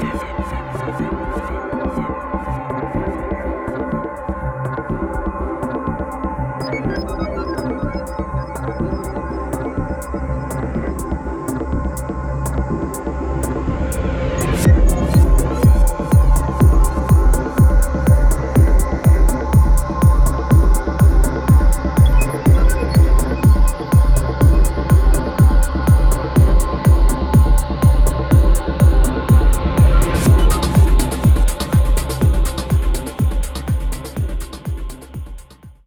FM.